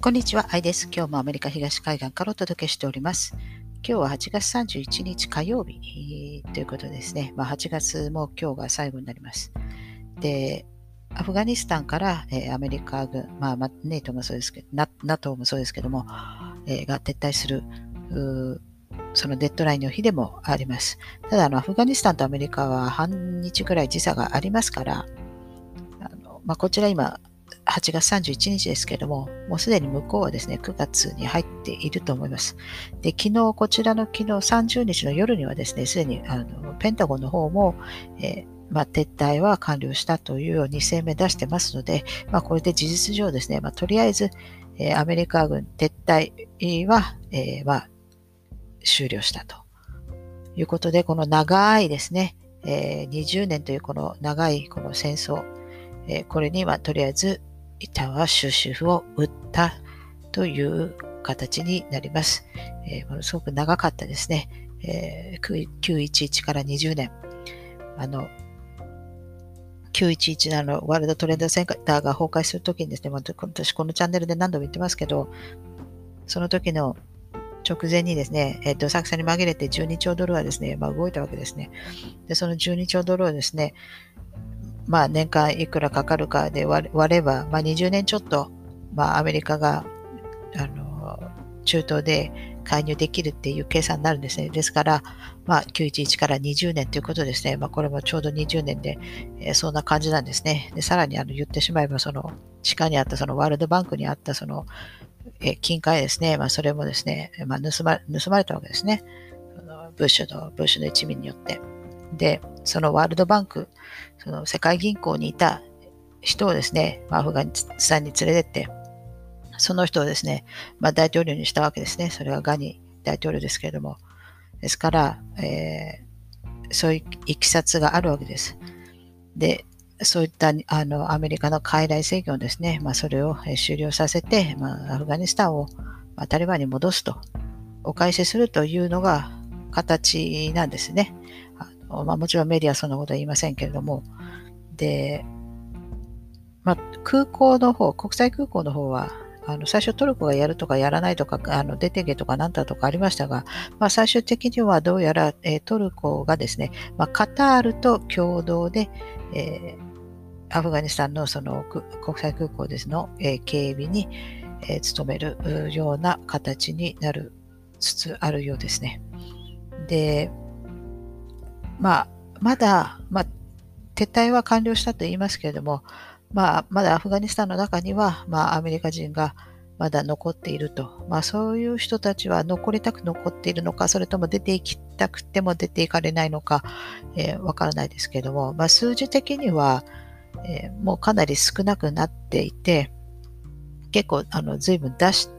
こんにちは、アイです。今日もアメリカ東海岸からお届けしております。今日は8月31日火曜日ということですね。まあ、8月も今日が最後になります。で、アフガニスタンから、えー、アメリカ軍、まあ、ネイトもそうですけど、NATO もそうですけども、えー、が撤退する、そのデッドラインの日でもあります。ただ、あのアフガニスタンとアメリカは半日ぐらい時差がありますから、あのまあ、こちら今、8月31日ですけれども、もうすでに向こうはですね、9月に入っていると思います。で、昨日、こちらの昨日30日の夜にはですね、すでにあのペンタゴンの方も、えー、まあ、撤退は完了したというように声明出してますので、まあ、これで事実上ですね、まあ、とりあえず、えー、アメリカ軍撤退は、えー、まあ、終了したということで、この長いですね、えー、20年というこの長いこの戦争、えこれにはとりあえず一旦は終止符を打ったという形になります。えー、ものすごく長かったですね。えー、911から20年。あの、911のワールドトレンドセンターが崩壊するときにですね、私このチャンネルで何度も言ってますけど、その時の直前にですね、えっ、ー、と、作戦に紛れて12兆ドルはですね、まあ、動いたわけですね。で、その12兆ドルをですね、まあ、年間いくらかかるかで割れば、まあ、20年ちょっと、まあ、アメリカが、あの、中東で介入できるっていう計算になるんですね。ですから、まあ、911から20年ということですね。まあ、これもちょうど20年で、えー、そんな感じなんですね。で、さらにあの言ってしまえば、その、地下にあった、そのワールドバンクにあった、その、えー、金塊ですね。まあ、それもですね、まあ、盗ま盗まれたわけですね。ブッシュの、ブッシュの一味によって。で、そのワールドバンク、その世界銀行にいた人をですね、アフガニスタンに連れてって、その人をですね、まあ、大統領にしたわけですね。それはガニ大統領ですけれども。ですから、えー、そういういきさつがあるわけです。で、そういったあのアメリカの傀儡政権をですね、まあ、それを終了させて、まあ、アフガニスタンを、まあ、タリバンに戻すと、お返しするというのが形なんですね。まあ、もちろんメディアはそんなことは言いませんけれども、で、まあ、空港の方、国際空港の方は、あの最初トルコがやるとかやらないとか、あの出てけとかなんだとかありましたが、まあ、最終的にはどうやら、えー、トルコがですね、まあ、カタールと共同で、えー、アフガニスタンのその国際空港ですの、えー、警備に、えー、努めるような形になるつつあるようですね。で、まあ、まだ、まあ、撤退は完了したと言いますけれども、まあ、まだアフガニスタンの中には、まあ、アメリカ人がまだ残っていると。まあ、そういう人たちは残りたく残っているのか、それとも出ていきたくても出ていかれないのか、えー、わからないですけれども、まあ、数字的には、えー、もうかなり少なくなっていて、結構、あの、随分脱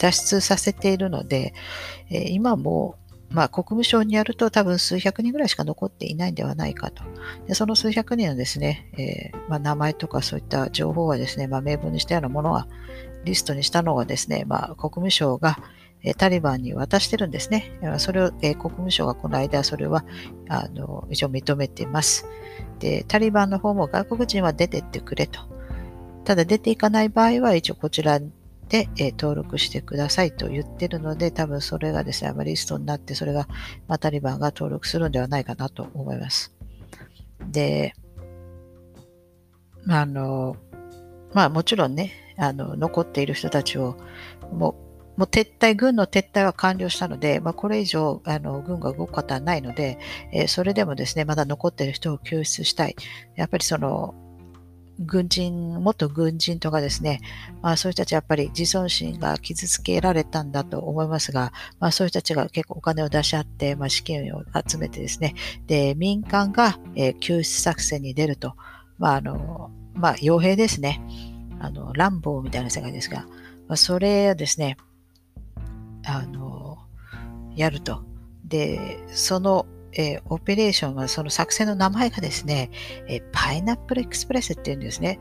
出させているので、えー、今もまあ、国務省によると多分数百人ぐらいしか残っていないんではないかと。でその数百人のですね、えー、まあ、名前とかそういった情報はですね、まあ、名簿にしたようなものは、リストにしたのはですね、まあ、国務省が、タリバンに渡してるんですね。それを、え国務省がこの間、それはあの一応認めています。で、タリバンの方も外国人は出てってくれと。ただ出ていかない場合は、一応こちらで、えー、登録してくださいと言ってるので、多分それがですね、リストになって、それが、まあ、タリバンが登録するんではないかなと思います。で、あの、まあもちろんね、あの、残っている人たちを、もう、もう撤退、軍の撤退は完了したので、まあ、これ以上、あの、軍が動くことはないので、えー、それでもですね、まだ残っている人を救出したい。やっぱりその、軍人、元軍人とかですね、まあそういう人たちはやっぱり自尊心が傷つけられたんだと思いますが、まあそういう人たちが結構お金を出し合って、まあ資金を集めてですね、で、民間が、えー、救出作戦に出ると、まああの、まあ傭兵ですね、あの、乱暴みたいな世界ですが、まあそれをですね、あの、やると。で、そのえー、オペレーションはその作戦の名前がですね、えー、パイナップルエクスプレスっていうんですね。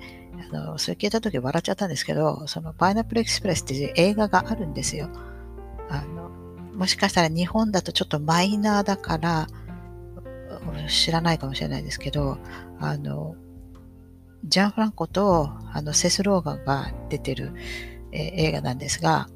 あの、それ聞いた時笑っちゃったんですけど、そのパイナップルエクスプレスっていう映画があるんですよ。あの、もしかしたら日本だとちょっとマイナーだから、知らないかもしれないですけど、あの、ジャン・フランコとあのセス・ローガンが出てるえー、映画なんですが、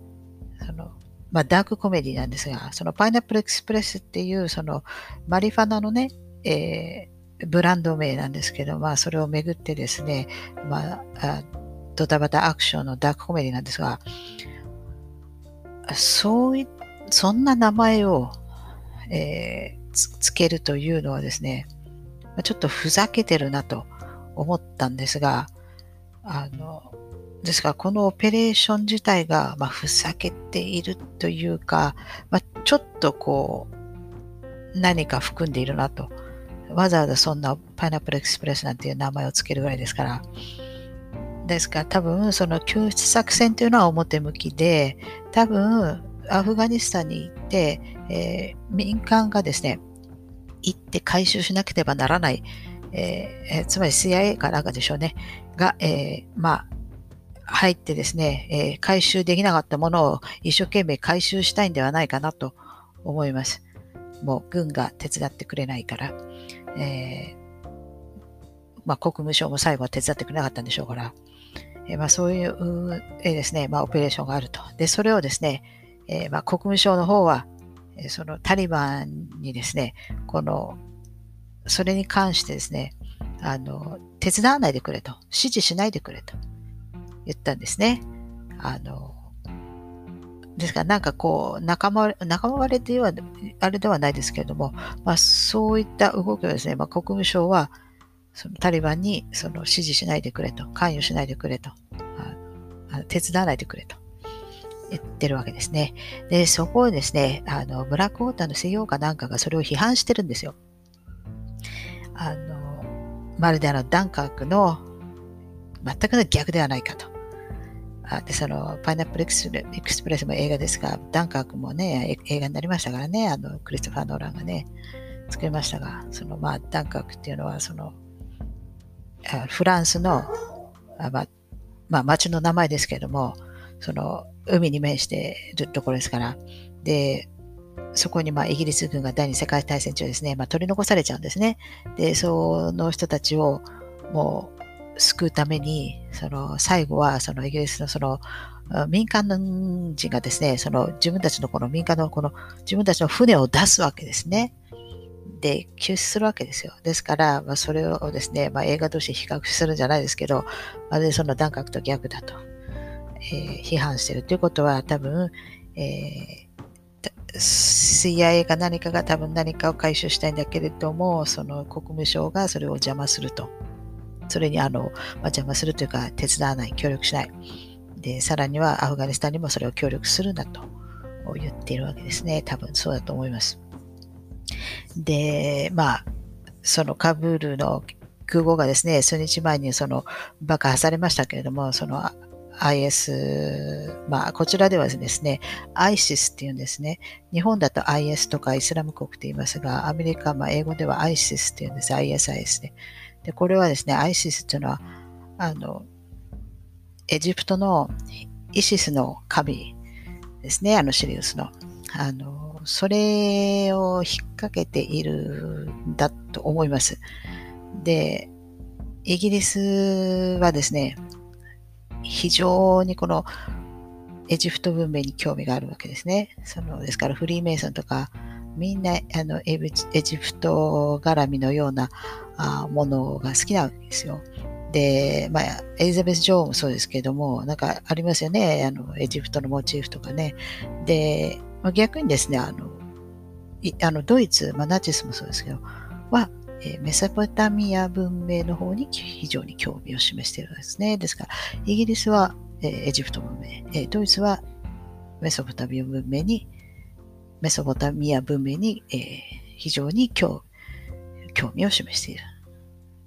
そのまあ、ダークコメディなんですが、そのパイナップルエクスプレスっていう、そのマリファナのね、えー、ブランド名なんですけど、まあ、それをめぐってですね、まあ、ドタバタアクションのダークコメディなんですが、そうい、そんな名前を、えー、つけるというのはですね、ちょっとふざけてるなと思ったんですが、あの、ですから、このオペレーション自体が、まあ、ふざけているというか、まあ、ちょっとこう、何か含んでいるなと。わざわざそんなパイナップルエクスプレスなんていう名前をつけるぐらいですから。ですから、多分、その救出作戦というのは表向きで、多分、アフガニスタンに行って、えー、民間がですね、行って回収しなければならない、えー、つまり CIA かなんかでしょうね、が、えー、まあ、入ってですね、え、回収できなかったものを一生懸命回収したいんではないかなと思います。もう軍が手伝ってくれないから。えー、まあ、国務省も最後は手伝ってくれなかったんでしょうから。えー、まあ、そういう、えー、ですね、まあ、オペレーションがあると。で、それをですね、えま、国務省の方は、そのタリバンにですね、この、それに関してですね、あの、手伝わないでくれと、指示しないでくれと。言ったんですね。あの、ですからなんかこう、仲間仲間割れでは、あれではないですけれども、まあそういった動きをですね、まあ、国務省は、そのタリバンにその指示しないでくれと、関与しないでくれと、手伝わないでくれと言ってるわけですね。で、そこをですね、あの、ブラックウォーターの CEO かなんかがそれを批判してるんですよ。あの、まるであの、ダンカークの全くの逆ではないかと。で、その、パイナップルエクスプレスも映画ですが、ダンカークもね、映画になりましたからね、あの、クリストファー・ノーランがね、作りましたが、その、まあ、ダンカークっていうのは、その、フランスの、あまあ、まあ、町の名前ですけれども、その、海に面しているところですから、で、そこにまあイギリス軍が第二次世界大戦中ですね、まあ、取り残されちゃうんですね。で、その人たちをもう救うために、その最後はそのイギリスのその民間の人がですね、その自分たちのこの民間のこの自分たちの船を出すわけですね。で、救出するわけですよ。ですから、まあ、それをですね、まあ、映画として比較するんじゃないですけど、まるでその段角と逆だと、えー、批判してるということは多分、えー、CIA か何かが多分何かを回収したいんだけれども、その国務省がそれを邪魔すると。それにあの、まあ、邪魔するというか、手伝わない、協力しない。で、さらにはアフガニスタンにもそれを協力するんだと言っているわけですね。多分そうだと思います。で、まあ、そのカブールの空港がですね、数日前にその爆破されましたけれども、その IS、まあ、こちらではですね、ISIS っていうんですね。日本だと IS とかイスラム国って言いますが、アメリカ、まあ、英語では ISIS っていうんです。ISIS ね。で、これはですね、アイシスというのは、あの、エジプトのイシスの神ですね、あのシリウスの。あの、それを引っ掛けているんだと思います。で、イギリスはですね、非常にこのエジプト文明に興味があるわけですね。そのですからフリーメイソンとかみんなあのエジプト絡みのようなあものが好きなわけですよ。で、まあ、エリザベス女王もそうですけども、なんかありますよね、あのエジプトのモチーフとかね。で、まあ、逆にですね、あの、あのドイツ、まあ、ナチスもそうですけど、は、えメソポタミア文明の方に非常に興味を示しているんですね。ですから、イギリスは、えエジプト文明、えドイツはメソポタミア文明にメソポタミア文明に、えー、非常に興興味を示している。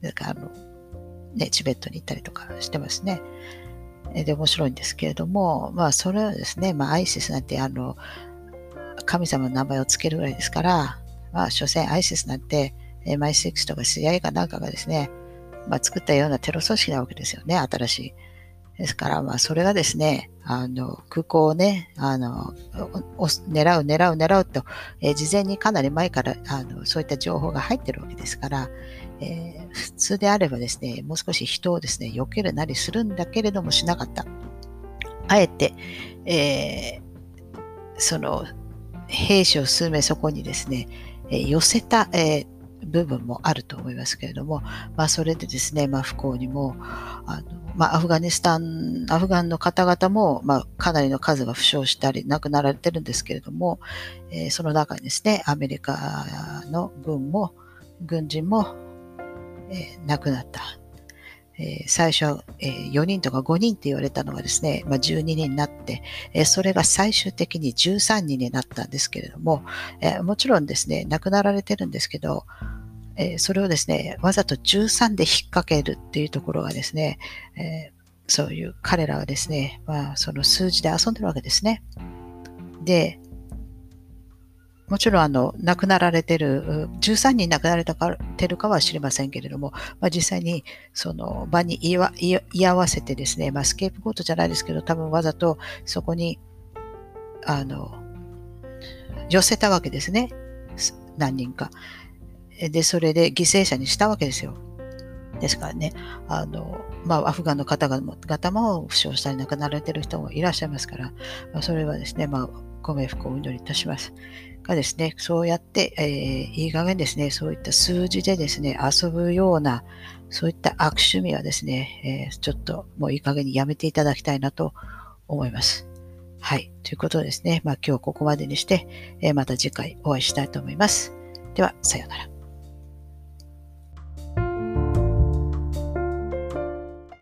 だから、あの、ね、チベットに行ったりとかしてますね。で、面白いんですけれども、まあ、それはですね、まあ、アイシスなんて、あの、神様の名前を付けるぐらいですから、まあ、所詮アイシスなんて、マイセックスとか CIA かなんかがですね、まあ、作ったようなテロ組織なわけですよね、新しい。ですから、まあ、それがですね、あの、空港をね、あの、狙う、狙う、狙うと、えー、事前にかなり前から、あの、そういった情報が入ってるわけですから、えー、普通であればですね、もう少し人をですね、避けるなりするんだけれどもしなかった。あえて、えー、その兵士を数名そこにですね、え寄せた、え部分もあると思いますけれども、まあ、それでですね、まあ、不幸にもあの、まあ、アフガニスタン、アフガンの方々も、まあ、かなりの数が負傷したり亡くなられてるんですけれども、えー、その中にですね、アメリカの軍も、軍人も、えー、亡くなった。えー、最初は、えー、4人とか5人って言われたのがですね、まあ、12人になって、えー、それが最終的に13人になったんですけれども、えもちろんですね、亡くなられてるんですけど、えそれをですね、わざと13で引っ掛けるっていうところがですね、えそういう彼らはですね、まあ、その数字で遊んでるわけですね。で、もちろんあの亡くなられてる、13人亡くなられてるかは知りませんけれども、まあ、実際にその場に居合わせてですね、まあ、スケープゴートじゃないですけど、多分わざとそこにあの寄せたわけですね、何人か。で、それで犠牲者にしたわけですよ。ですからね、あの、まあ、アフガンの方々も負傷したり亡くなられてる人もいらっしゃいますから、まあ、それはですね、まあ、ご冥福をお祈りいたします。がですね、そうやって、えー、いい加減ですね、そういった数字でですね、遊ぶような、そういった悪趣味はですね、えー、ちょっともういい加減にやめていただきたいなと思います。はい。ということですね、まあ今日ここまでにして、えー、また次回お会いしたいと思います。では、さようなら。